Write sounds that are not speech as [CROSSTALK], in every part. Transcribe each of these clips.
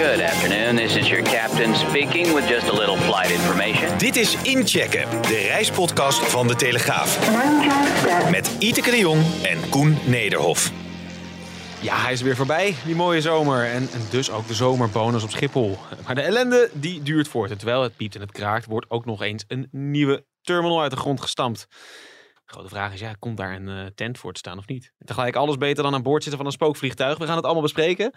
Good afternoon, this is your captain speaking with just a little flight information. Dit is Inchecken, de reispodcast van De Telegraaf. Met Iteke de Jong en Koen Nederhof. Ja, hij is weer voorbij, die mooie zomer. En, en dus ook de zomerbonus op Schiphol. Maar de ellende die duurt voort. En terwijl het piept en het kraakt, wordt ook nog eens een nieuwe terminal uit de grond gestampt. De grote vraag is, ja, komt daar een eh, tent voor te staan of niet? En tegelijk alles beter dan aan boord zitten van een spookvliegtuig. We gaan het allemaal bespreken.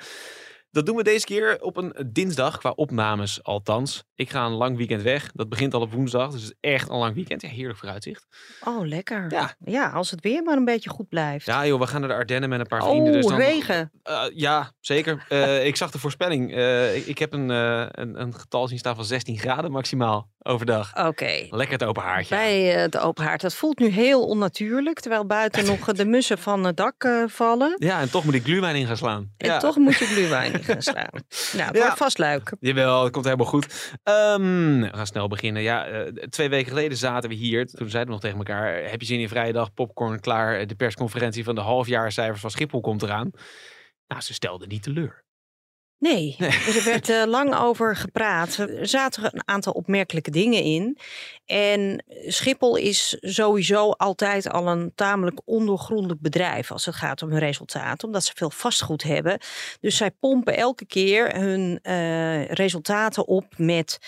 Dat doen we deze keer op een dinsdag, qua opnames althans. Ik ga een lang weekend weg. Dat begint al op woensdag, dus het is echt een lang weekend. Ja, heerlijk vooruitzicht. Oh, lekker. Ja. ja, als het weer maar een beetje goed blijft. Ja joh, we gaan naar de Ardennen met een paar vrienden. oh, Dus dan, regen. Eh, ja, zeker. [LAUGHS] Eh, ik zag de voorspelling. Eh, ik, ik heb een, een, een getal zien staan van 16 graden maximaal overdag. Oké. Lekker het open haartje. Bij de open haard. Dat voelt nu heel onnatuurlijk. Terwijl buiten [LAUGHS] nog de mussen van het dak vallen. Ja, en toch moet ik gluwijn in gaan slaan. En ja. toch moet je gluwijn in [LAUGHS] [LAUGHS] gaan slaan. Nou, Ja. vast leuk. Jawel, het komt helemaal goed. Ehm, we gaan snel beginnen. Ja, eh, twee weken geleden zaten we hier. Toen zeiden we nog tegen elkaar: Heb je zin in vrije dag? Popcorn klaar. De persconferentie van de halfjaarcijfers van Schiphol komt eraan. Nou, ze stelden niet teleur. Nee, dus [LAUGHS] er werd eh, lang over gepraat. Er zaten een aantal opmerkelijke dingen in. En Schiphol is sowieso altijd al een tamelijk ondoorgrondelijk bedrijf als het gaat om hun resultaten, omdat ze veel vastgoed hebben. Dus zij pompen elke keer hun eh, resultaten op met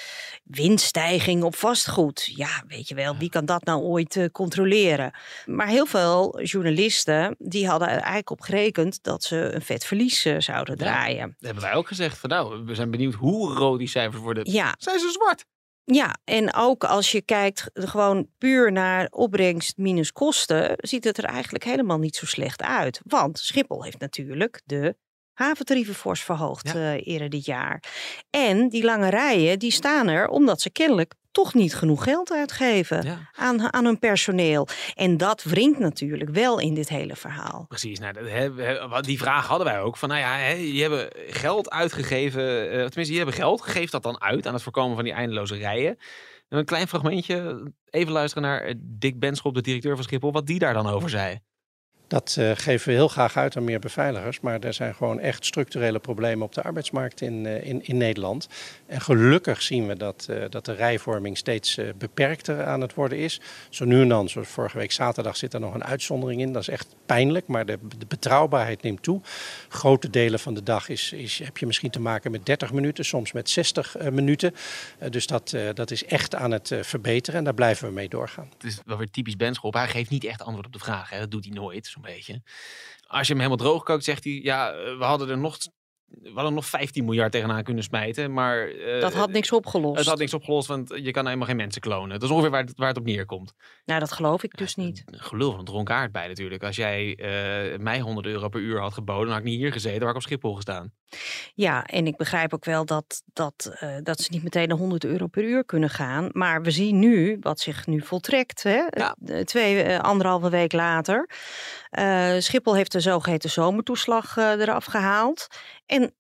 winststijging op vastgoed. Ja, weet je wel, wie kan dat nou ooit eh, controleren? Maar heel veel journalisten die hadden er eigenlijk op gerekend dat ze een vet verlies zouden Ja. draaien. Dat hebben wij ook gezegd. Van, nou, we zijn benieuwd hoe rood die cijfers worden. Ja, Zijn ze zwart? Ja, en ook als je kijkt gewoon puur naar opbrengst minus kosten, ziet het er eigenlijk helemaal niet zo slecht uit. Want Schiphol heeft natuurlijk de haventarieven fors verhoogd Ja. eh, eerder dit jaar. En die lange rijen, die staan er omdat ze kennelijk toch niet genoeg geld uitgeven Ja. aan, aan hun personeel. En dat wringt natuurlijk wel in dit hele verhaal. Precies, nou, die vraag hadden wij ook. Van, nou ja, je hebben geld uitgegeven. eh, tenminste, je hebben geld. Geef dat dan uit aan het voorkomen van die eindeloze rijen. En Een klein fragmentje. Even luisteren naar eh, Dick Benschop, de directeur van Schiphol. Wat die daar dan over zei. Dat eh, geven we heel graag uit aan meer beveiligers. Maar er zijn gewoon echt structurele problemen op de arbeidsmarkt in, eh, in, in Nederland. En gelukkig zien we dat, eh, dat de rijvorming steeds beperkter aan het worden is. Zo nu en dan, zoals vorige week zaterdag, zit er nog een uitzondering in. Dat is echt pijnlijk, maar de, de betrouwbaarheid neemt toe. Grote delen van de dag is, is, heb je misschien te maken met 30 minuten, soms met 60 eh, minuten. Dus dat, dat is echt aan het verbeteren en daar blijven we mee doorgaan. Het is wel weer typisch Benschop. Hij geeft niet echt antwoord op de vraag. Hè. Dat doet hij nooit, zo'n beetje. Als je hem helemaal droog kookt, zegt hij... Ja, eh, we hadden er nog... We hadden nog 15 miljard tegenaan kunnen smijten, maar... eh, Dat had niks opgelost. Het had niks opgelost, want je kan helemaal geen mensen klonen. Dat is ongeveer waar het, waar het op neerkomt. Nou, dat geloof ik dus niet. Een gelul van een dronkaard bij natuurlijk. Als jij eh, mij 100 euro per uur had geboden, dan had ik niet hier gezeten, waar ik op Schiphol gestaan. Ja, en ik begrijp ook wel dat, dat, dat ze niet meteen naar 100 euro per uur kunnen gaan. Maar we zien nu wat zich nu voltrekt. Hè? Ja. Twee, anderhalve week later. Eh, Schiphol heeft de zogeheten zomertoeslag eh, eraf gehaald. En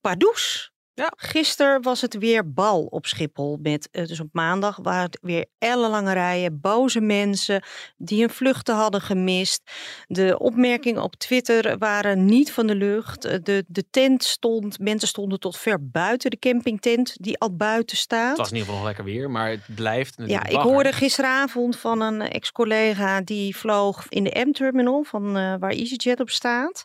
pardoes. Ja. Gisteren was het weer bal op Schiphol. Met, eh, dus op maandag waren het weer ellenlange rijen. Boze mensen die hun vluchten hadden gemist. De opmerkingen op Twitter waren niet van de lucht. Eh, De, de tent stond, mensen stonden tot ver buiten de campingtent die al buiten staat. Het was in ieder geval nog lekker weer, maar het blijft Ja, ik hoorde gisteravond van een ex-collega die vloog in de M-terminal van eh, waar EasyJet op staat.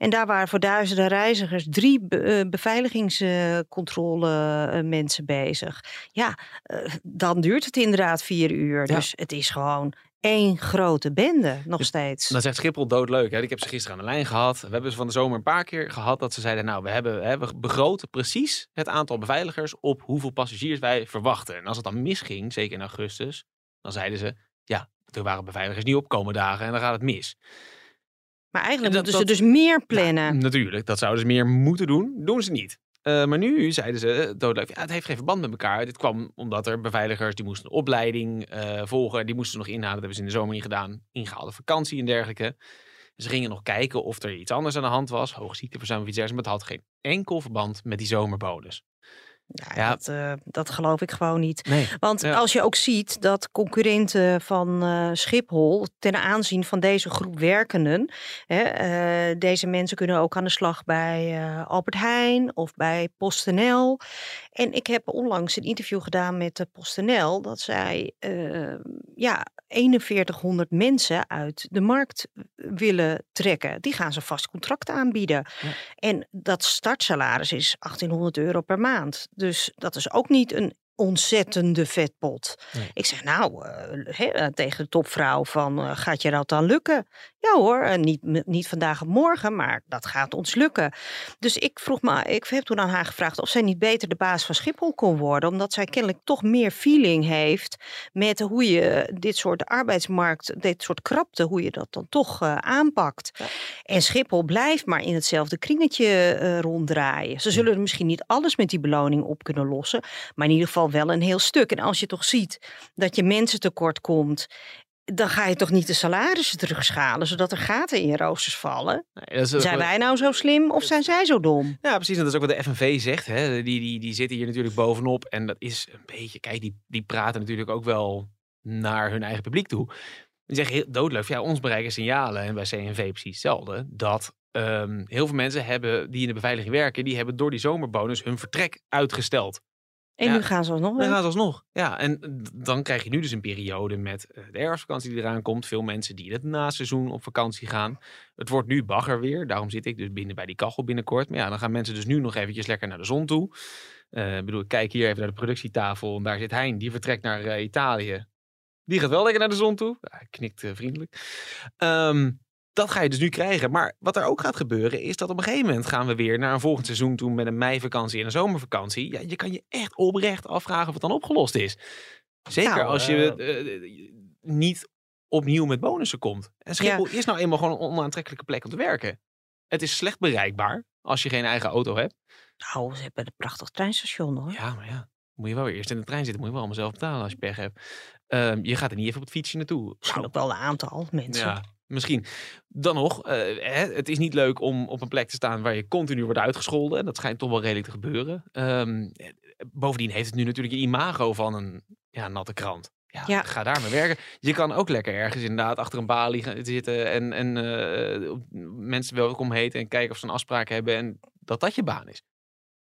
En daar waren voor duizenden reizigers drie be- eh, beveiligingscontrole eh, mensen bezig. Ja, eh, dan duurt het inderdaad vier uur. Ja. Dus het is gewoon één grote bende nog steeds. Dan zegt Schiphol doodleuk. Hè? Ik heb ze gisteren aan de lijn gehad. We hebben ze van de zomer een paar keer gehad dat ze zeiden... nou, we hebben hè, we begroten precies het aantal beveiligers... op hoeveel passagiers wij verwachten. En als het dan misging, zeker in augustus... dan zeiden ze, ja, er waren beveiligers niet opkomen dagen... en dan gaat het mis. Maar eigenlijk dat- moeten ze dat- dus meer plannen. Ja, natuurlijk, dat zouden ze meer moeten doen. Doen ze niet. Eh, maar nu zeiden ze eh, doodleuk, ja, het heeft geen verband met elkaar. Dit kwam omdat er beveiligers, die moesten een opleiding eh, volgen. Die moesten ze nog inhalen. Dat hebben ze in de zomer niet gedaan. Ingehaalde vakantie en dergelijke. Ze gingen nog kijken of er iets anders aan de hand was. Hoge ziekteverzuim of iets dergelijks. Maar het had geen enkel verband met die zomerbonus. Ja, Ja. Dat, eh, dat geloof ik gewoon niet. Nee. Want Ja. als je ook ziet dat concurrenten van eh, Schiphol ten aanzien van deze groep werkenden, hè, eh, deze mensen kunnen ook aan de slag bij Albert Heijn of bij PostNL. En ik heb onlangs een interview gedaan met PostNL dat zij ja, 4100 mensen uit de markt willen trekken. Die gaan ze vast contract aanbieden. Ja. En dat startsalaris is 1800 euro per maand. Dus dat is ook niet een ontzettende vetpot. Nee. Ik zeg nou eh, eh, tegen de topvrouw van eh, gaat je dat dan lukken? Ja hoor, eh, niet, niet vandaag of morgen, maar dat gaat ons lukken. Dus ik vroeg me, ik heb toen aan haar gevraagd of zij niet beter de baas van Schiphol kon worden, omdat zij kennelijk toch meer feeling heeft met hoe je dit soort arbeidsmarkt, dit soort krapte, hoe je dat dan toch eh, aanpakt. En Schiphol blijft maar in hetzelfde kringetje eh, ronddraaien. Ze zullen er misschien niet alles met die beloning op kunnen lossen, maar in ieder geval wel een heel stuk. En als je toch ziet dat je mensen tekort komt, dan ga je toch niet de salarissen terugschalen, zodat er gaten in je roosters vallen. Nee, Zijn wel- wij nou zo slim of zijn zij zo dom? Ja, precies. En dat is ook wat de FNV zegt. Hè. Die, die, die zitten hier natuurlijk bovenop. En dat is een beetje... Kijk, die, die praten natuurlijk ook wel naar hun eigen publiek toe. Die zeggen heel doodleuk. Ja, ons bereiken signalen. En bij CNV precies hetzelfde. Dat ehm, heel veel mensen hebben, die in de beveiliging werken... die hebben door die zomerbonus hun vertrek uitgesteld. En Ja. nu gaan ze alsnog Dan gaan ze alsnog. Ja, en dan krijg je nu dus een periode met eh, de herfstvakantie die eraan komt. Veel mensen die het naseizoen op vakantie gaan. Het wordt nu bagger weer. Daarom zit ik dus binnen bij die kachel binnenkort. Maar ja, dan gaan mensen dus nu nog eventjes lekker naar de zon toe. Eh, Ik bedoel, ik kijk hier even naar de productietafel. En daar zit Hein. Die vertrekt naar eh, Italië. Die gaat wel lekker naar de zon toe. Hij knikt vriendelijk. Ehm, dat ga je dus nu krijgen. Maar wat er ook gaat gebeuren is dat op een gegeven moment gaan we weer naar een volgend seizoen toe met een meivakantie en een zomervakantie. Ja, je kan je echt oprecht afvragen of het dan opgelost is. Zeker Nou, als je eh, niet opnieuw met bonussen komt. En Schiphol is nou eenmaal gewoon een onaantrekkelijke plek om te werken. Het is slecht bereikbaar als je geen eigen auto hebt. Nou, ze hebben een prachtig treinstation hoor. Ja, maar ja, moet je wel weer eerst in de trein zitten. Moet je wel allemaal zelf betalen als je pech hebt. Ehm, je gaat er niet even op het fietsje naartoe. Misschien ook wel een aantal mensen. Ja, misschien. Dan nog, eh, hè, het is niet leuk om op een plek te staan waar je continu wordt uitgescholden. En dat schijnt toch wel redelijk te gebeuren. Ehm, eh, bovendien heeft het nu natuurlijk een imago van een ja, natte krant. Ja, Ja. ga daar maar werken. Je kan ook lekker ergens inderdaad achter een balie gaan zitten en, en eh, mensen welkom heten en kijken of ze een afspraak hebben en dat dat je baan is.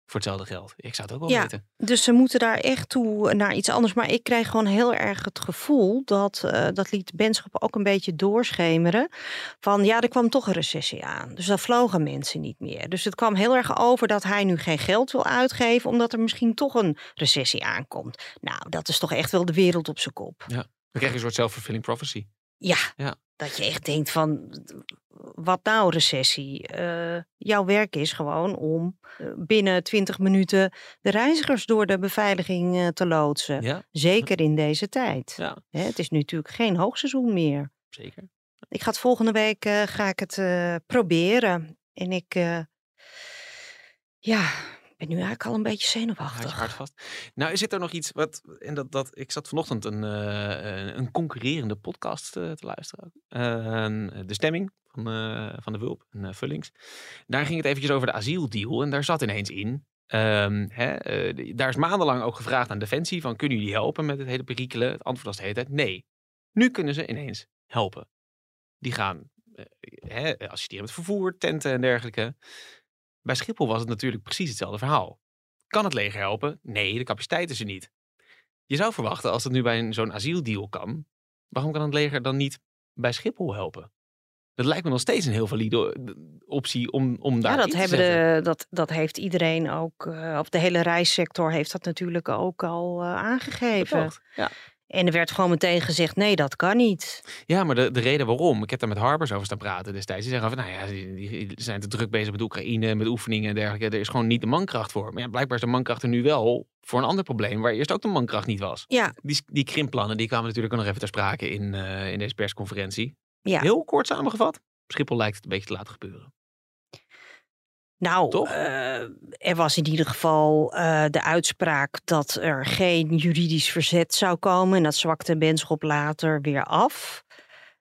Voor hetzelfde geld. Ik zou het ook wel Ja. weten. Dus ze moeten daar echt toe naar iets anders. Maar ik krijg gewoon heel erg het gevoel dat, eh, dat liet Benschop ook een beetje doorschemeren. Van ja, er kwam toch een recessie aan. Dus dan vlogen mensen niet meer. Dus het kwam heel erg over dat hij nu geen geld wil uitgeven. Omdat er misschien toch een recessie aankomt. Nou, dat is toch echt wel de wereld op zijn kop. Dan krijg je een soort self-fulfilling prophecy. Ja, Ja. Dat je echt denkt van, wat nou recessie? Eh, jouw werk is gewoon om eh, binnen 20 minuten de reizigers door de beveiliging eh, te loodsen. Ja, Zeker in deze tijd. ja Hè, het is nu natuurlijk geen hoogseizoen meer. zeker. Ik ga het volgende week ga ik het proberen. En ik, ja, ben nu eigenlijk al een beetje zenuwachtig. hart vast. Nou, is er nog iets wat. En dat, dat, ik zat vanochtend een, eh, een, concurrerende podcast eh, te luisteren. Eh, de stemming van, eh, van de Wulp en Vullings. Daar ging het eventjes over de asieldeal. En daar zat ineens in. ehm, hè, daar is maandenlang ook gevraagd aan Defensie: van, kunnen jullie helpen met het hele perikelen? Het antwoord was de hele tijd nee. Nu kunnen ze ineens helpen. Die gaan hè, assisteren met vervoer, tenten en dergelijke. Bij Schiphol was het natuurlijk precies hetzelfde verhaal. Kan het leger helpen? Nee, de capaciteit is er niet. Je zou verwachten, als het nu bij zo'n asieldeal kan, waarom kan het leger dan niet bij Schiphol helpen? Dat lijkt me nog steeds een heel valide eh, optie om, om daar Ja, dat, te hebben zetten. de, dat, dat heeft iedereen ook, of de hele reissector heeft dat natuurlijk ook al eh, aangegeven. Ja. En er werd gewoon meteen gezegd, nee, dat kan niet. ja, maar de, de reden waarom, ik heb daar met Harbers over staan praten destijds. Die zeggen van, nou ja, die, die zijn te druk bezig met Oekraïne, met oefeningen en dergelijke. Er is gewoon niet de mankracht voor. Maar ja, blijkbaar is de mankracht er nu wel voor een ander probleem, waar eerst ook de mankracht niet was. Ja, Die, die krimpplannen die kwamen natuurlijk ook nog even ter sprake in, eh, in deze persconferentie. ja. Heel kort samengevat. Schiphol lijkt het een beetje te laten gebeuren. Nou, eh, er was in ieder geval eh, de uitspraak dat er geen juridisch verzet zou komen. En dat zwakte Benschop later weer af.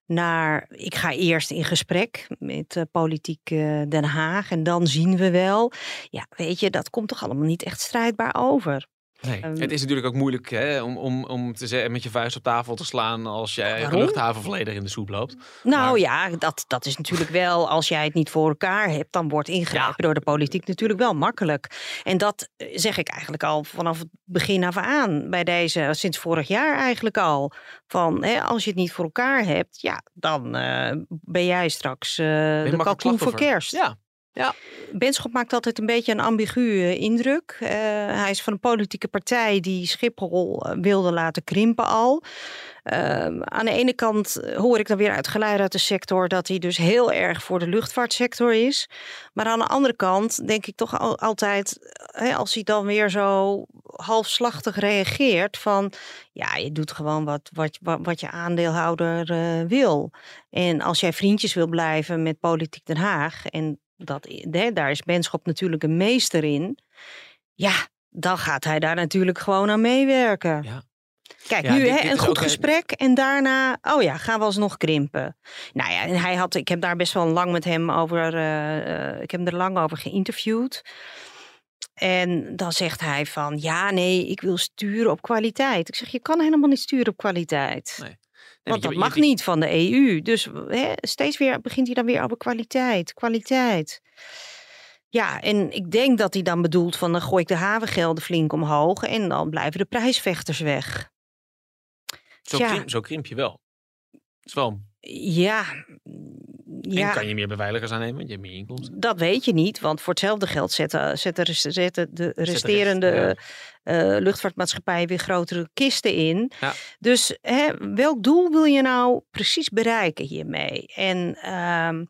naar ik ga eerst in gesprek met uh, politiek Den Haag en dan zien we wel. Ja, weet je, dat komt toch allemaal niet echt strijdbaar over. Nee. Ehm, het is natuurlijk ook moeilijk hè, om, om, om te zeggen, met je vuist op tafel te slaan als jij Waarom? een luchthaven volledig in de soep loopt. Nou Maar- ja, dat, dat is natuurlijk wel, als jij het niet voor elkaar hebt, dan wordt ingrijpen Ja. door de politiek natuurlijk wel makkelijk. En dat eh, zeg ik eigenlijk al vanaf het begin af aan bij deze, sinds vorig jaar eigenlijk al. Van hè, als je het niet voor elkaar hebt, ja, dan eh, ben jij straks eh, Ben je de kalkoen voor kerst. Ja, Benschop maakt altijd een beetje een ambigu eh, indruk. Eh, hij is van een politieke partij die Schiphol eh, wilde laten krimpen al. Ehm, aan de ene kant hoor ik dan weer uit geluiden uit de sector dat hij dus heel erg voor de luchtvaartsector is. Maar aan de andere kant denk ik toch al- altijd, hè, als hij dan weer zo halfslachtig reageert van ja, je doet gewoon wat, wat, wat, je aandeelhouder wil. En als jij vriendjes wil blijven met Politiek Den Haag en dat, hè, daar is Benschop natuurlijk een meester in. Ja, dan gaat hij daar natuurlijk gewoon aan meewerken. Ja. Kijk, Ja, nu dit- hè, dit een goed gesprek en daarna, oh ja, gaan we alsnog krimpen. Nou ja, en hij had, ik heb daar best wel lang met hem over, eh, eh, ik heb hem er lang over geïnterviewd. En dan zegt hij van, ja, nee, ik wil sturen op kwaliteit. Ik zeg, je kan helemaal niet sturen op kwaliteit. Nee. Want dat mag niet van de EU. Dus hè, steeds weer begint hij dan weer over kwaliteit, kwaliteit. Ja, en ik denk dat hij dan bedoelt van dan gooi ik de havengelden flink omhoog en dan blijven de prijsvechters weg. Zo, Ja. krimp, zo krimp je wel. Het is wel Ja, En kan je meer beveiligers aannemen, want je hebt meer inkomsten. dat weet je niet, want voor hetzelfde geld zetten, zetten, zetten de resterende eh, luchtvaartmaatschappijen weer grotere kisten in. Ja. Dus hè, welk doel wil je nou precies bereiken hiermee? En ehm,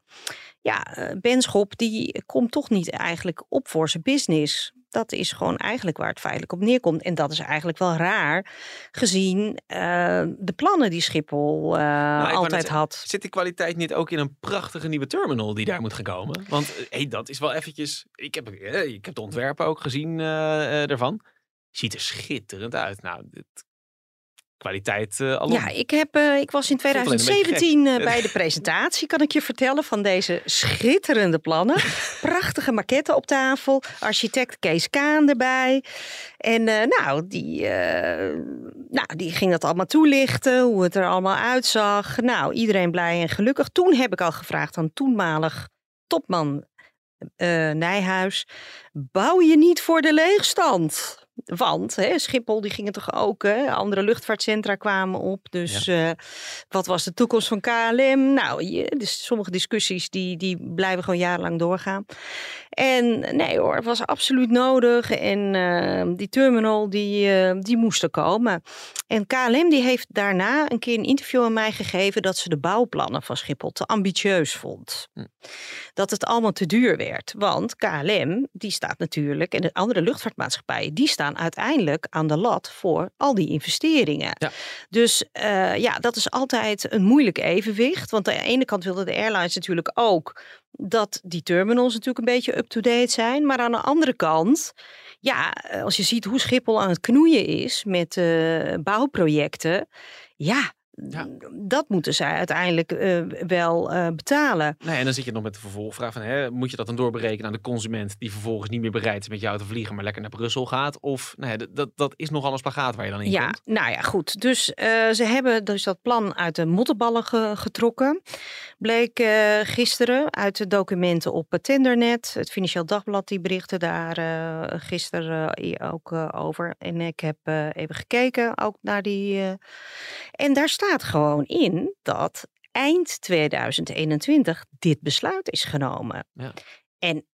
ja, eh, Benschop die komt toch niet eigenlijk op voor zijn business. Dat is gewoon eigenlijk waar het feitelijk op neerkomt. En dat is eigenlijk wel raar, gezien eh, de plannen die Schiphol eh, Nou, altijd had. Zit die kwaliteit niet ook in een prachtige nieuwe terminal die daar moet gaan komen? Want eh, hey, dat is wel eventjes... Ik heb, ik heb de ontwerpen ook gezien ervan. Ziet er schitterend uit. Nou, dit, kwaliteit alom. Ja, ik, heb, eh, ik was in Vond het alleen een beetje 2017 eh, [LAUGHS] bij de presentatie, kan ik je vertellen, van deze schitterende plannen. [LAUGHS] Prachtige maquetten op tafel, architect Kees Kaan erbij. En nou, die, nou, die ging dat allemaal toelichten, hoe het er allemaal uitzag. Nou, iedereen blij en gelukkig. Toen heb ik al gevraagd aan toenmalig topman Nijhuis, bouw je niet voor de leegstand? Want hè, Schiphol die gingen toch ook, hè, andere luchtvaartcentra kwamen op. Dus eh, wat was de toekomst van KLM? Nou, je, dus sommige discussies die, die blijven gewoon jarenlang doorgaan. En nee hoor, het was absoluut nodig. En eh, die terminal die, eh, die moest er komen. En KLM die heeft daarna een keer een interview aan mij gegeven dat ze de bouwplannen van Schiphol te ambitieus vond. Hm. Dat het allemaal te duur werd. Want KLM die staat natuurlijk en de andere luchtvaartmaatschappijen die staan uiteindelijk aan de lat voor al die investeringen. Ja. Dus eh, ja, dat is altijd een moeilijk evenwicht. Want aan de ene kant wilden de airlines natuurlijk ook dat die terminals natuurlijk een beetje up-to-date zijn. Maar aan de andere kant, ja, eh, als je ziet hoe Schiphol aan het knoeien is met eh, bouwprojecten. Ja, Ja. dat moeten zij uiteindelijk eh, wel eh, betalen. Nee, en dan zit je nog met de vervolgvraag van, hè, moet je dat dan doorberekenen aan de consument die vervolgens niet meer bereid is met jou te vliegen, maar lekker naar Brussel gaat? Of, nee, dat- dat, is nogal een spagaat waar je dan in Ja, komt. nou ja, goed. Dus eh, ze hebben dus dat plan uit de mottenballen ge- getrokken. Bleek gisteren uit de documenten op Tendernet. Het Financieel Dagblad die berichtte daar gisteren ook over. En ik heb even gekeken ook naar die. en daar staat gewoon in dat eind 2021 dit besluit is genomen. Ja. En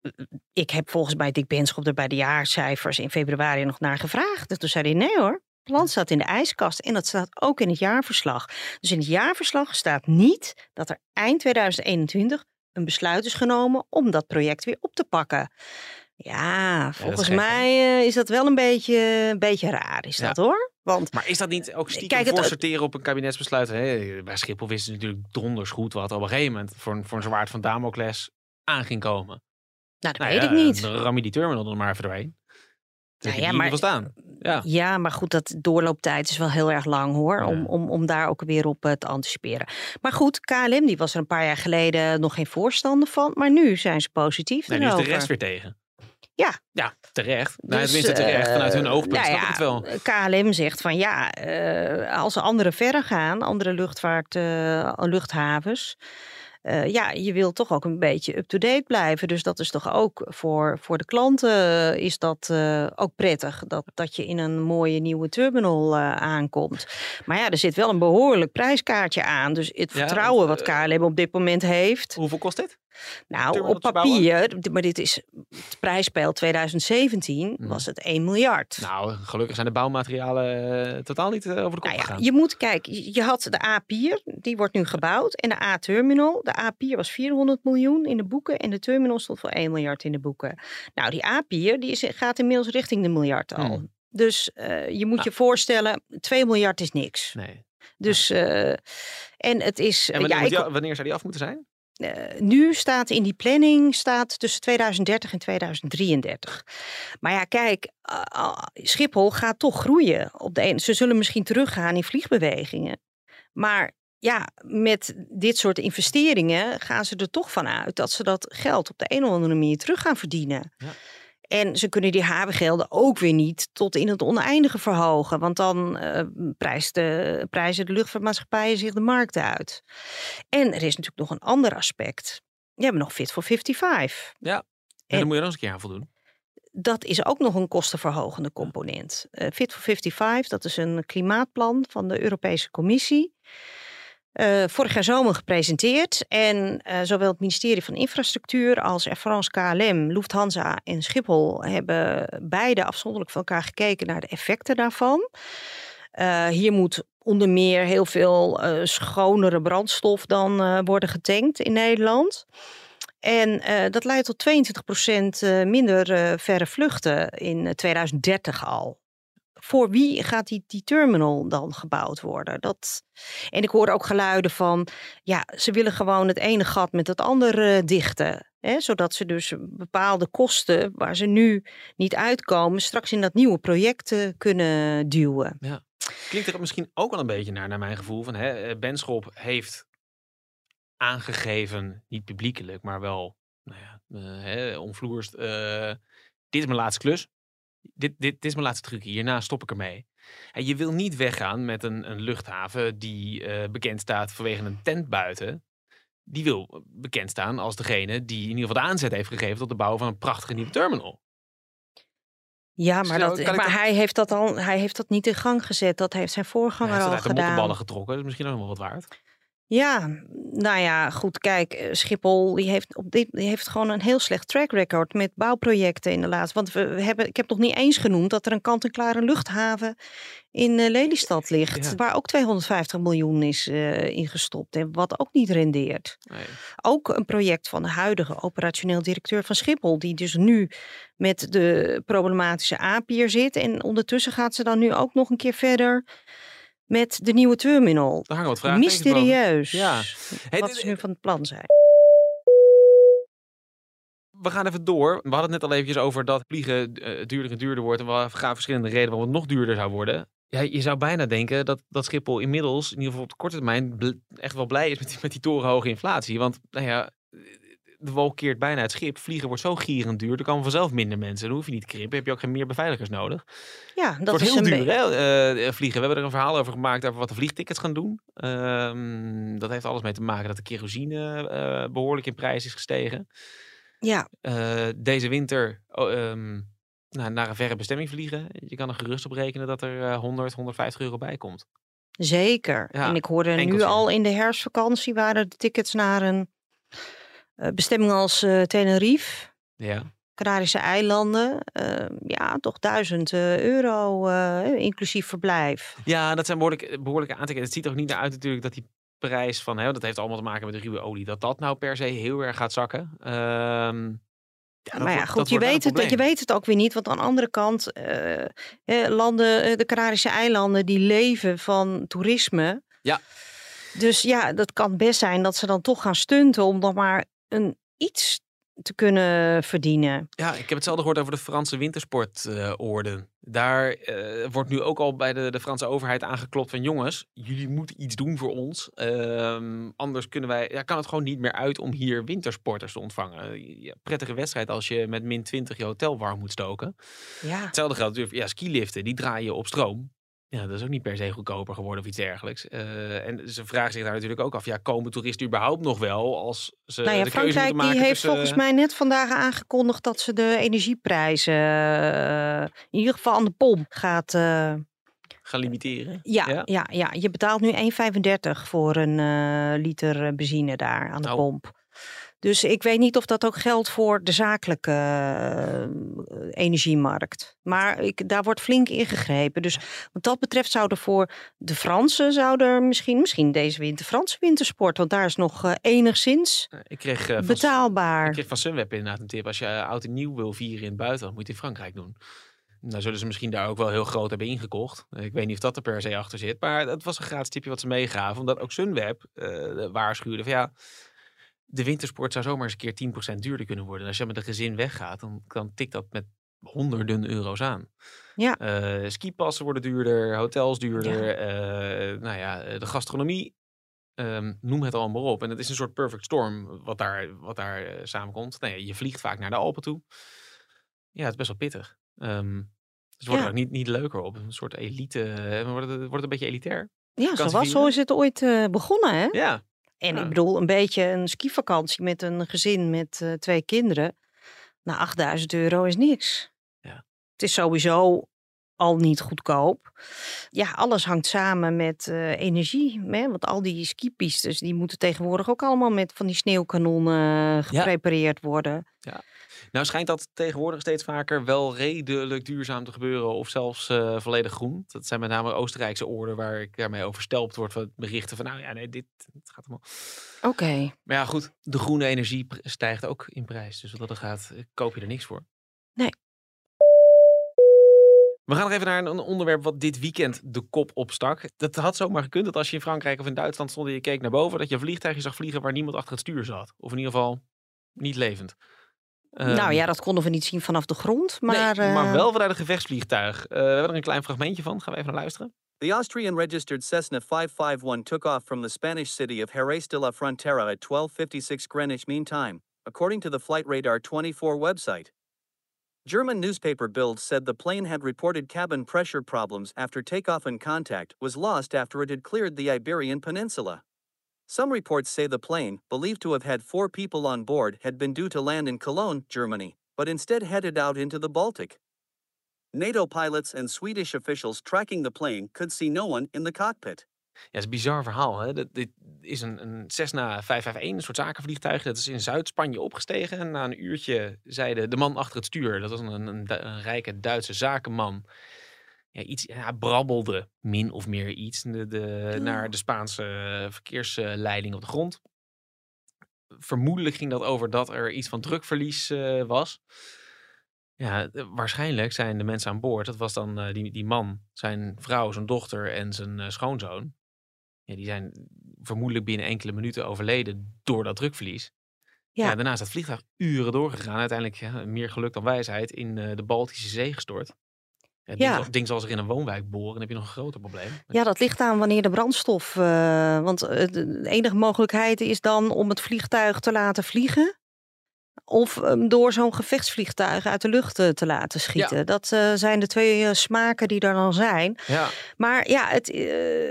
eh, ik heb volgens mij Dick Benschop er bij de jaarcijfers in februari nog naar gevraagd. En toen zei hij nee hoor. Het land staat in de ijskast en dat staat ook in het jaarverslag. Dus in het jaarverslag staat niet dat er eind 2021 een besluit is genomen om dat project weer op te pakken. Ja, volgens mij eh, is dat wel een beetje, een beetje raar, is Ja. dat hoor. Want Maar is dat niet ook stiekem Kijk, het- voorsorteren op een kabinetsbesluit? Hè? Bij Schiphol wisten ze natuurlijk donders goed wat op een gegeven moment voor, een- voor een zwaard van Damocles aan ging komen. nou, dat Nou weet ja, ik niet. Dan ram je die terminal er maar even doorheen. Nou ja, maar-. Ja. Ja, maar goed, dat doorlooptijd is wel heel erg lang hoor. Ja. Om, om, om daar ook weer op eh, te anticiperen. Maar goed, KLM die was er een paar jaar geleden nog geen voorstander van. Maar nu zijn ze positief Nee, nu is de rest weer tegen. Ja. Ja, terecht. nou, Dus, tenminste terecht. Vanuit hun eh, oogpunt nou ja, ik het wel. KLM zegt van ja, eh, als anderen verder gaan, andere luchtvaart, eh, luchthavens. eh, ja, je wilt toch ook een beetje up-to-date blijven. Dus dat is toch ook voor, voor de klanten eh, is dat eh, ook prettig. Dat, dat je in een mooie nieuwe terminal eh, aankomt. Maar ja, er zit wel een behoorlijk prijskaartje aan. Dus het Ja, vertrouwen wat eh, KLM op dit moment heeft. Hoeveel kost dit? Nou, op papier, maar dit is het prijspeil 2017, Mhm. was het 1 miljard. Nou, gelukkig zijn de bouwmaterialen eh, totaal niet eh, over de kop Nou ja, gegaan. je moet kijken, je had de A-pier, die wordt nu gebouwd. En de A-terminal, de A-pier was 400 miljoen in de boeken. En de terminal stond voor 1 miljard in de boeken. Nou, die A-pier die is, gaat inmiddels richting de miljard al. Hmm. Dus eh, je moet Nou. je voorstellen, 2 miljard is niks. Nee. Dus, en het is... En wanneer, ja, ik- wanneer zou die af moeten zijn? Eh, nu staat in die planning staat tussen 2030 en 2033. Maar ja, kijk, Schiphol gaat toch groeien. Op de ene, ze zullen misschien teruggaan in vliegbewegingen. Maar ja, met dit soort investeringen gaan ze er toch van uit dat ze dat geld op de een of andere manier terug gaan verdienen. Ja. En ze kunnen die havengelden ook weer niet tot in het oneindige verhogen. Want dan eh, prijst de, prijzen de luchtvaartmaatschappijen zich de markt uit. En er is natuurlijk nog een ander aspect. Je hebt nog Fit for 55. Ja, En- daar moet je nog eens een keer aan voldoen. Dat is ook nog een kostenverhogende component. Eh, Fit for 55, dat is een klimaatplan van de Europese Commissie. Eh, vorig jaar zomer gepresenteerd. En eh, zowel het ministerie van Infrastructuur als Air France KLM, Lufthansa en Schiphol hebben beide afzonderlijk van elkaar gekeken naar de effecten daarvan. Eh, hier moet onder meer heel veel schonere brandstof dan worden getankt in Nederland. En dat leidt tot 22% eh, minder verre vluchten in eh, 2030 al. Voor wie gaat die, die terminal dan gebouwd worden? Dat... En ik hoor ook geluiden van, ja, ze willen gewoon het ene gat met het andere dichten. Hè, zodat ze dus bepaalde kosten waar ze nu niet uitkomen, straks in dat nieuwe project eh, kunnen duwen. Klinkt er misschien ook wel een beetje naar, naar mijn gevoel. Van, hè, eh, Benschop heeft aangegeven, niet publiekelijk, maar wel nou ja, eh, dit is mijn laatste klus. Dit, dit, dit is mijn laatste truc. Hierna stop ik ermee. En je wil niet weggaan met een, een luchthaven die eh, bekend staat vanwege een tent buiten. Die wil bekend staan als degene die in ieder geval de aanzet heeft gegeven tot de bouw van een prachtige nieuwe terminal. Ja, maar, dat, maar dat- hij, heeft dat al, hij heeft dat niet in gang gezet. Dat heeft zijn Hij voorganger heeft al uit de gedaan. mottenballen getrokken. Dat is misschien ook nog wel wat waard. Ja, nou ja, goed. Kijk, eh, Schiphol die heeft, op dit, die heeft gewoon een heel slecht track record met bouwprojecten in de laatste. Want we hebben, ik heb nog niet eens genoemd dat er een kant-en-klare luchthaven in eh, Lelystad ligt. Ja. Waar ook 250 miljoen is eh ingestopt en wat ook niet rendeert. Nee. Ook een project van de huidige operationeel directeur van Schiphol, die dus nu met de problematische APIR zit. En ondertussen gaat ze dan nu ook nog een keer verder met de nieuwe terminal. Daar hangen wat vragen. Mysterieus. Ja. Hey, wat ze nu van het plan zijn. We gaan even door. We hadden het net al eventjes over dat vliegen eh, duurder en duurder wordt. En we gaan verschillende redenen waarom het nog duurder zou worden. Ja, je zou bijna denken dat, dat Schiphol inmiddels, in ieder geval op de korte termijn, echt wel blij is met die, met die torenhoge inflatie. Want nou ja, de wol keert bijna het schip. Vliegen wordt zo gierend duur. Er komen vanzelf minder mensen. Dan hoef je niet te krimpen. Heb je ook geen meer beveiligers nodig. Ja, Het dat wordt is heel duur, hè? eh, vliegen. We hebben er een verhaal over gemaakt over wat de vliegtickets gaan doen. Ehm, dat heeft alles mee te maken dat de kerosine eh, behoorlijk in prijs is gestegen. Ja, Eh, deze winter ehm, nou, naar een verre bestemming vliegen. Je kan er gerust op rekenen dat er eh, 100, 150 euro bij komt. zeker. Ja, en ik hoorde nu al in de herfstvakantie waren de tickets naar een eh, bestemming als eh, Tenerife. Ja. Canarische eilanden, eh, ja, toch duizend eh, euro, inclusief verblijf. ja, dat zijn behoorlijk, behoorlijke aantekenen. Het ziet er ook niet naar uit natuurlijk dat die prijs van, hè, dat heeft allemaal te maken met de ruwe olie, dat dat nou per se heel erg gaat zakken. Ehm, ja, maar ja, wordt- goed, je weet, het, je weet het ook weer niet. Want aan de andere kant, eh, landen, de Canarische eilanden, die leven van toerisme. Ja. Dus ja, dat kan best zijn dat ze dan toch gaan stunten om nog maar een iets te kunnen verdienen. Ja, ik heb hetzelfde gehoord over de Franse wintersportorden. Daar eh, wordt nu ook al bij de, de Franse overheid aangeklopt van jongens, jullie moeten iets doen voor ons. Ehm, anders kunnen wij, ja, kan het gewoon niet meer uit om hier wintersporters te ontvangen. Ja, prettige wedstrijd als je met min 20 je hotel warm moet stoken. Ja, Hetzelfde geldt natuurlijk, ja, skiliften, die draaien op stroom. Ja, dat is ook niet per se goedkoper geworden of iets dergelijks. Eh, en ze vragen zich daar natuurlijk ook af, ja, komen toeristen überhaupt nog wel als ze nou ja, de keuze Frankrijk maken die heeft tussen- volgens mij net vandaag aangekondigd dat ze de energieprijzen eh, in ieder geval aan de pomp gaat. eh, gaan limiteren. ja, ja? Ja, je betaalt nu 1,35 voor een liter benzine daar aan de Oh. pomp. Dus ik weet niet of dat ook geldt voor de zakelijke eh, energiemarkt. Maar ik, daar wordt flink ingegrepen. Dus wat dat betreft zouden voor de Fransen zouden misschien, misschien deze winter Franse wintersport, want daar is nog eh, enigszins Eh, Ik kreeg, eh, van, betaalbaar. ik kreeg van Sunweb inderdaad een tip. Als je oud en nieuw wil vieren in het buitenland, moet je het in Frankrijk doen. Nou zullen ze misschien daar ook wel heel groot hebben ingekocht. Ik weet niet of dat er per se achter zit. Maar het was een gratis tipje wat ze meegaven. Omdat ook Sunweb waarschuwde van ja... De wintersport zou zomaar eens een keer 10% duurder kunnen worden. En als je met een gezin weggaat, dan, dan tikt dat met honderden euro's aan. Ja. Eh, skipassen worden duurder, hotels duurder. eh, nou ja, eh, de gastronomie Ehm, noem het allemaal maar op. En het is een soort perfect storm wat daar, wat daar samenkomt. Nou ja, je vliegt vaak naar de Alpen toe. Ja, het is best wel pittig. Ehm, dus het wordt Ja. er ook niet, niet leuker op. Een soort elite. Wordt het, wordt het een beetje elitair? Ja, zo, was, zo is het ooit begonnen, hè? Ja. En Ja. ik bedoel, een beetje een skivakantie met een gezin met eh, twee kinderen. Nou, 8000 euro is niks. Ja. Het is sowieso al niet goedkoop. Ja, alles hangt samen met eh, energie. Hè? Want al die skipistes, die moeten tegenwoordig ook allemaal met van die sneeuwkanonnen geprepareerd worden. Nou schijnt dat tegenwoordig steeds vaker wel redelijk duurzaam te gebeuren. Of zelfs eh, volledig groen. Dat zijn met name Oostenrijkse oorden waar ik daarmee overstelpt word van berichten van nou ja, nee, dit gaat allemaal. Oké. Maar ja, goed. De groene energie stijgt ook in prijs. Dus wat dat er gaat, eh, koop je er niks voor. Nee. We gaan nog even naar een een onderwerp wat dit weekend de kop opstak. Dat had zomaar gekund dat als je in Frankrijk of in Duitsland stond en je keek naar boven, dat je een vliegtuigje zag vliegen waar niemand achter het stuur zat. Of in ieder geval niet levend. Nou Ehm, ja, dat konden we niet zien vanaf de grond. Maar, nee, maar eh, wel vanuit een gevechtsvliegtuig. Eh, we hebben er een klein fragmentje van. Gaan we even naar luisteren. The Austrian registered Cessna 551 took off from the Spanish city of Jerez de la Frontera at 12:56 Greenwich Mean Time, according to the Flight Radar 24 website. German newspaper Bild said the plane had reported cabin pressure problems after takeoff and contact was lost after it had cleared the Iberian Peninsula. Some reports say the plane, believed to have had four people on board, had been due to land in Cologne, Germany, but instead headed out into the Baltic. NATO pilots and Swedish officials tracking the plane could see no one in the cockpit. Ja, het is een bizar verhaal. Hè? Dit is een, een Cessna 551, een soort zakenvliegtuig. Dat is in Zuid-Spanje opgestegen. En na een uurtje zeide de man achter het stuur, dat was een, een, een rijke Duitse zakenman. Ja, iets, ja, brabbelde min of meer iets de, de, naar de Spaanse eh, verkeersleiding op de grond. Vermoedelijk ging dat over dat er iets van drukverlies eh, was. Ja, waarschijnlijk zijn de mensen aan boord, dat was dan eh, die, die man, zijn vrouw, zijn dochter en zijn schoonzoon. Ja, die zijn vermoedelijk binnen enkele minuten overleden door dat drukverlies. Ja. Ja. daarna is dat vliegtuig uren doorgegaan. Uiteindelijk ja, meer geluk dan wijsheid in de Baltische Zee gestort. Ja, ding zal zich in een woonwijk boren, dan heb je nog een groter probleem. Ja, dat ligt aan wanneer de brandstof. eh, want eh, de enige mogelijkheid is dan om het vliegtuig te laten vliegen. Of door zo'n gevechtsvliegtuig uit de lucht eh, te laten schieten. Dat eh, zijn de twee eh, smaken die er dan zijn. Ja, Maar ja, het,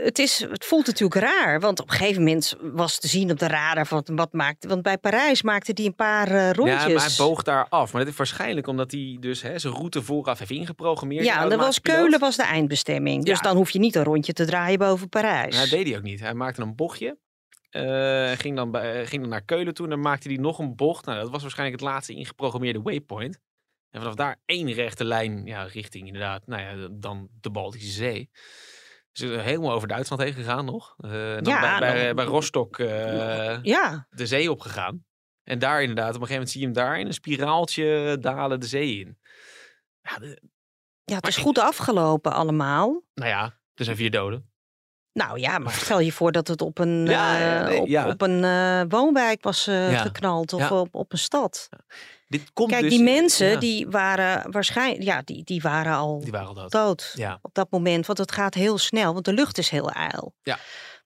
het, is, het voelt natuurlijk raar. Want op een gegeven moment was te zien op de radar wat, wat maakte. Want bij Parijs maakte hij een paar rondjes. ja, maar hij boog daar af. Maar dat is waarschijnlijk omdat hij dus hè, zijn route vooraf heeft ingeprogrammeerd. die Ja, dat was. Keulen was de eindbestemming. Dus Ja. dan hoef je niet een rondje te draaien boven Parijs. Dat deed hij ook niet. Hij maakte een bochtje. Eh, ging, dan bij, ging dan naar Keulen toe en dan maakte hij nog een bocht. Nou, dat was waarschijnlijk het laatste ingeprogrammeerde waypoint. En vanaf daar één rechte lijn ja, richting inderdaad, nou ja, dan de Baltische Zee. Dus eh, helemaal over Duitsland heen gegaan nog. Eh, en dan Ja, bij, bij, dan- bij Rostock eh, Ja, de zee opgegaan. En daar inderdaad, op een gegeven moment zie je hem daar in een spiraaltje dalen de zee in. Ja, de- ja, het Maar is goed afgelopen allemaal. nou ja, er zijn vier doden. Nou ja, maar stel je voor dat het op een, Ja, eh, nee, op, ja. op een eh, woonwijk was eh, Ja. geknald of op, op een stad. Dit komt Kijk, dus, die mensen die waren waarschijnlijk, ja, die, die waren al die waren al dood. dood op dat moment. Want het gaat heel snel, want de lucht is heel ijl. Ja.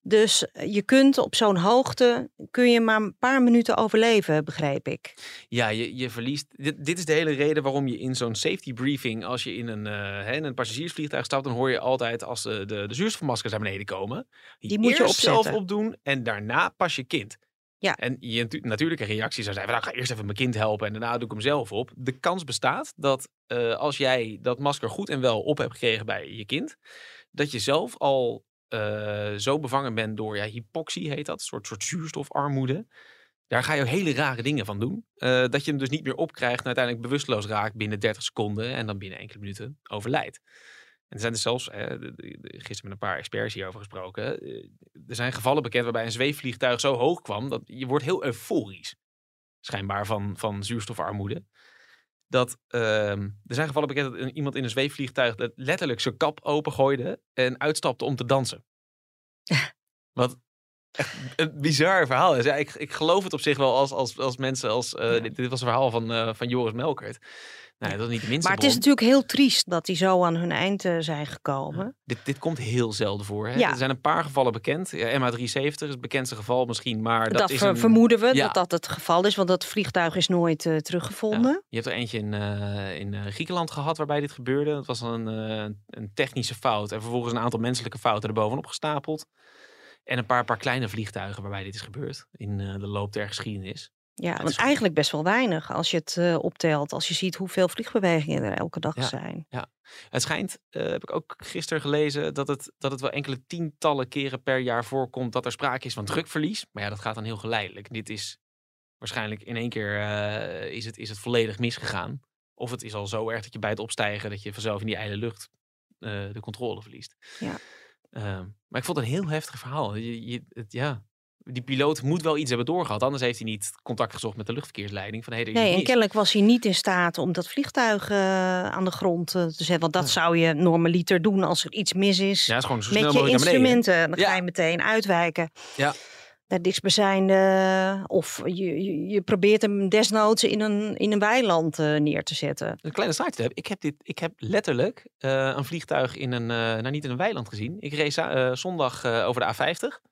Dus eh, je kunt op zo'n hoogte, kun je maar een paar minuten overleven, begreep ik. Ja, je, je verliest. Dit, dit is de hele reden waarom je in zo'n safety briefing, als je in een, eh, hè, in een passagiersvliegtuig stapt, dan hoor je altijd als de, de, de zuurstofmaskers naar beneden komen. Die moet je eerst zelf opdoen en daarna pas je kind. Ja. En je natu- natuurlijke reactie zou zijn: van, nou, ik ga eerst even mijn kind helpen en daarna doe ik hem zelf op. De kans bestaat dat eh, als jij dat masker goed en wel op hebt gekregen bij je kind, dat je zelf al eh, zo bevangen bent door ja, hypoxie, heet dat, een soort, soort zuurstofarmoede. Daar ga je hele rare dingen van doen. eh, dat je hem dus niet meer opkrijgt en uiteindelijk bewusteloos raakt binnen 30 seconden en dan binnen enkele minuten overlijdt. En er zijn er zelfs, eh, gisteren met een paar experts hierover gesproken, er zijn gevallen bekend waarbij een zweefvliegtuig zo hoog kwam dat je wordt heel euforisch, schijnbaar van, van zuurstofarmoede. Dat ehm, er zijn gevallen bekend dat iemand in een zweefvliegtuig dat letterlijk zijn kap opengooide en uitstapte om te dansen. [LAUGHS] Wat echt een bizar verhaal is. Ja, ik, ik geloof het op zich wel als, als, als mensen als... eh, dit, dit was een verhaal van, eh, van Joris Melkert. Dat is niet de minste Maar het is bron. natuurlijk heel triest dat die zo aan hun eind eh, zijn gekomen. Dit, dit komt heel zelden voor. Hè? Ja. Er zijn een paar gevallen bekend. Ja, MH370 is het bekendste geval misschien, maar dat, Dat, is ver- een... vermoeden we Ja. dat dat het geval is, want dat vliegtuig is nooit eh, teruggevonden. Je hebt er eentje in, eh, in Griekenland gehad waarbij dit gebeurde. Dat was een, een technische fout en vervolgens een aantal menselijke fouten erbovenop gestapeld. En een paar, paar kleine vliegtuigen waarbij dit is gebeurd in de loop der geschiedenis. Ja, het want eigenlijk best wel weinig als je het eh, optelt. Als je ziet hoeveel vliegbewegingen er elke dag Ja. zijn. Het schijnt, eh, heb ik ook gisteren gelezen, dat het, dat het wel enkele tientallen keren per jaar voorkomt dat er sprake is van drukverlies. Maar ja, dat gaat dan heel geleidelijk. Dit is waarschijnlijk in één keer eh, is, het, is het volledig misgegaan. Of het is al zo erg dat je bij het opstijgen, dat je vanzelf in die ijle lucht de controle verliest. Ja. Ehm, maar ik vond het een heel heftig verhaal. Je, je, het, ja, die piloot moet wel iets hebben doorgehad. Anders heeft hij niet contact gezocht met de luchtverkeersleiding. Van, hey, Nee, en mis. kennelijk was hij niet in staat om dat vliegtuig eh, aan de grond eh, te zetten. Want dat zou je normaliter doen als er iets mis is. Ja, het is gewoon zo snel met je beneden. instrumenten. Dan ga je meteen uitwijken. Ja. Naar dichtstbijzijnde. Of je, je, je probeert hem desnoods in een, in een weiland eh, neer te zetten. Een kleine side heb. Ik heb dit. Ik heb letterlijk een vliegtuig in een, nou niet in een weiland gezien. Ik eh, zondag over de A50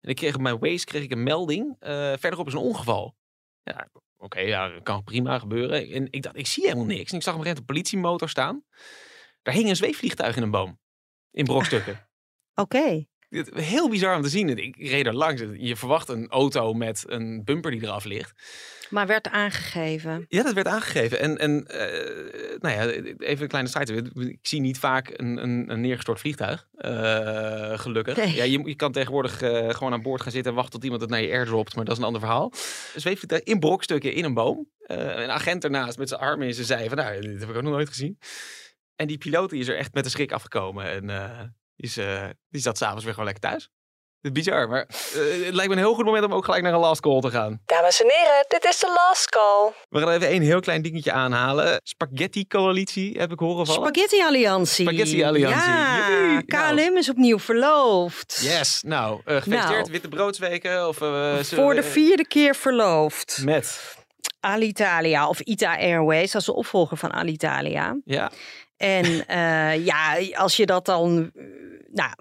en ik kreeg op mijn Waze kreeg ik een melding. eh, verderop is een ongeval. Ja, oké, ja, kan prima gebeuren. En ik dacht, ik zie helemaal niks. En ik zag op een een politiemotor staan. Daar hing een zweefvliegtuig in een boom. In brokstukken. [LAUGHS] Oké. Heel bizar om te zien. Ik reed er langs. Je verwacht een auto met een bumper die eraf ligt. Maar werd aangegeven. Ja, dat werd aangegeven. En, en eh, nou ja, even een kleine site. Ik zie niet vaak een, een, een neergestort vliegtuig. eh, gelukkig. Nee. Ja, je, je kan tegenwoordig eh, gewoon aan boord gaan zitten en wachten tot iemand het naar je airdropt. Maar dat is een ander verhaal. Een zweefvliegtuig in brokstukken in een boom. Een agent ernaast met zijn armen in zijn zij. Van, nou, dit heb ik ook nog nooit gezien. En die piloot is er echt met de schrik afgekomen. En is, eh, die zat s'avonds weer gewoon lekker thuis. Bizar, maar eh, het lijkt me een heel goed moment om ook gelijk naar een last call te gaan. Dames en heren, dit is de last call. We gaan even één heel klein dingetje aanhalen. Spaghetti Coalitie heb ik horen vallen. Spaghetti Alliantie. Spaghetti Alliantie. Ja, Joepie. KLM Nou. is opnieuw verloofd. Yes, nou, eh gefeliciteerd. Nou. Witte broodsweken. Of, Voor de vierde keer verloofd. Met. Alitalia of Ita Airways, dat is de opvolger van Alitalia. Ja, En eh, ja, als je dat dan. Nou,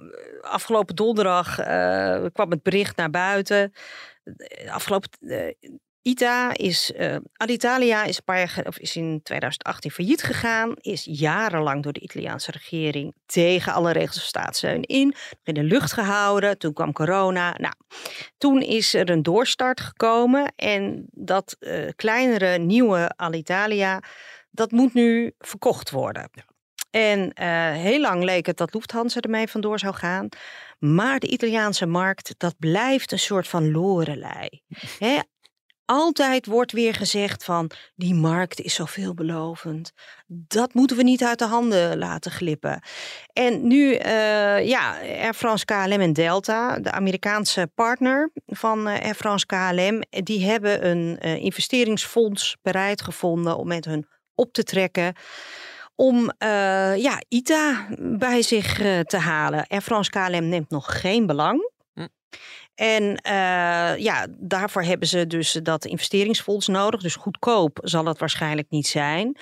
afgelopen donderdag eh, kwam het bericht naar buiten. Afgelopen. eh, ITA is. eh Alitalia is, een paar jaar, of is in 2018 failliet gegaan. Is jarenlang door de Italiaanse regering tegen alle regels van staatssteun in. In de lucht gehouden. Toen kwam corona. Nou, toen is er een doorstart gekomen. En dat kleinere, nieuwe Alitalia. Dat moet nu verkocht worden. En eh, heel lang leek het dat Lufthansa ermee vandoor zou gaan. Maar de Italiaanse markt, dat blijft een soort van lorelei. [LAUGHS] Hè? Altijd wordt weer gezegd van die markt is zo veelbelovend. Dat moeten we niet uit de handen laten glippen. En nu, eh, ja, Air France KLM en Delta, de Amerikaanse partner van eh, Air France KLM, die hebben een investeringsfonds bereid gevonden om met hun op te trekken om uh, ja, ITA bij zich uh, te halen. Air France KLM neemt nog geen belang. Hm. En uh, ja, daarvoor hebben ze dus dat investeringsfonds nodig. Dus goedkoop zal het waarschijnlijk niet zijn.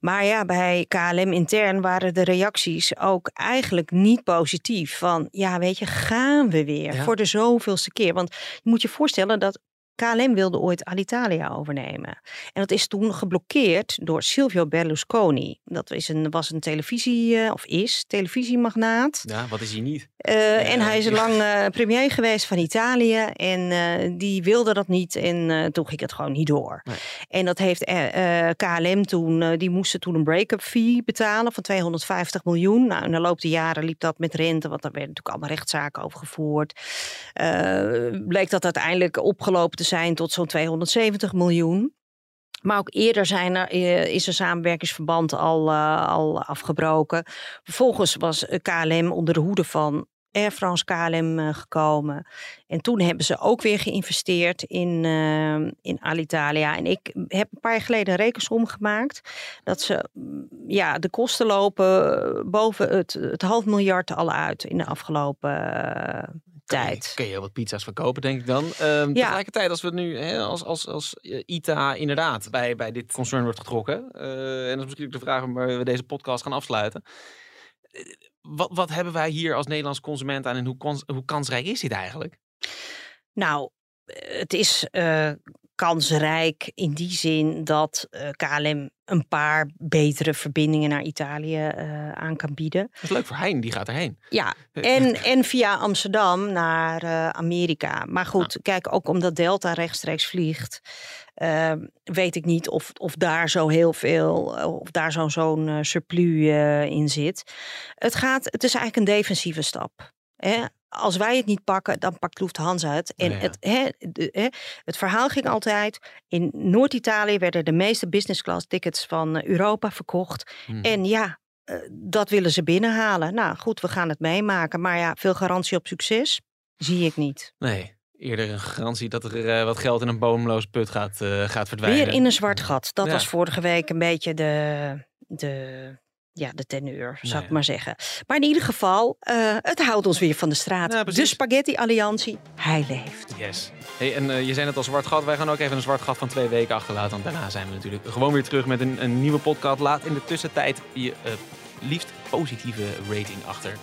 Maar ja, bij KLM intern waren de reacties ook eigenlijk niet positief. Van ja, weet je, gaan we weer ja. voor de zoveelste keer. Want je moet je voorstellen dat KLM wilde ooit Alitalia overnemen. En dat is toen geblokkeerd door Silvio Berlusconi. Dat is een, was een televisie, uh, of is, televisiemagnaat. Ja, wat is hij niet? Uh, en hij is lang uh, [LAUGHS] premier geweest van Italië. En die wilde dat niet. En toen ging het gewoon niet door. Nee. En dat heeft KLM toen, die moesten toen een break-up fee betalen van 250 miljoen. Nou, in de loop der jaren liep dat met rente, want daar werden natuurlijk allemaal rechtszaken over gevoerd. bleek dat uiteindelijk opgelopen te zijn tot zo'n 270 miljoen. Maar ook eerder zijn er, eh, is een samenwerkingsverband al, uh, al afgebroken. Vervolgens was KLM onder de hoede van Air France KLM gekomen. En toen hebben ze ook weer geïnvesteerd in, in Alitalia. En ik heb een paar jaar geleden een rekensom gemaakt. Dat ze mm, ja, de kosten lopen boven het, het half miljard al uit in de afgelopen tijd. Kun je heel wat pizza's verkopen, denk ik dan. Um, ja. Tegelijkertijd, als we nu hè, als, als, als eh, ITA inderdaad bij, bij dit concern wordt getrokken. Uh, en dat is misschien ook de vraag waar we deze podcast gaan afsluiten. Eh, wat, wat hebben wij hier als Nederlands consument aan en hoe, kans, hoe kansrijk is dit eigenlijk? Nou, het is uh, kansrijk in die zin dat uh, KLM een paar betere verbindingen naar Italië uh, aan kan bieden. Dat is leuk voor Hein, die gaat erheen. Ja, en, en via Amsterdam naar uh, Amerika. Maar goed, nou. kijk, ook omdat Delta rechtstreeks vliegt, ehm, weet ik niet of, of daar zo heel veel, of daar zo'n zo'n surplus in zit. Het, gaat, het is eigenlijk een defensieve stap. Hè? Als wij het niet pakken, dan pakt Lufthansa het. En het, hè, hè, het verhaal ging altijd: in Noord-Italië werden de meeste business class tickets van eh, Europa verkocht. Hmm. En ja, uh, dat willen ze binnenhalen. Nou goed, we gaan het meemaken. Maar ja, veel garantie op succes zie ik niet. Nee. Eerder een garantie dat er uh, wat geld in een bodemloos put gaat, gaat verdwijnen. Weer in een zwart gat. Dat ja. was vorige week een beetje de, de ja, de teneur, zou ik maar zeggen. Maar in ieder geval, uh, het houdt ons weer van de straat. De Spaghetti Alliantie, hij leeft. Yes. Hey, en uh, je zei het al zwart gat. Wij gaan ook even een zwart gat van twee weken achterlaten. Want daarna zijn we natuurlijk gewoon weer terug met een, een nieuwe podcast. Laat in de tussentijd je uh, liefst positieve rating achter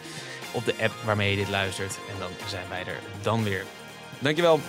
op de app waarmee je dit luistert. En dan zijn wij er dan weer. Dankjewel.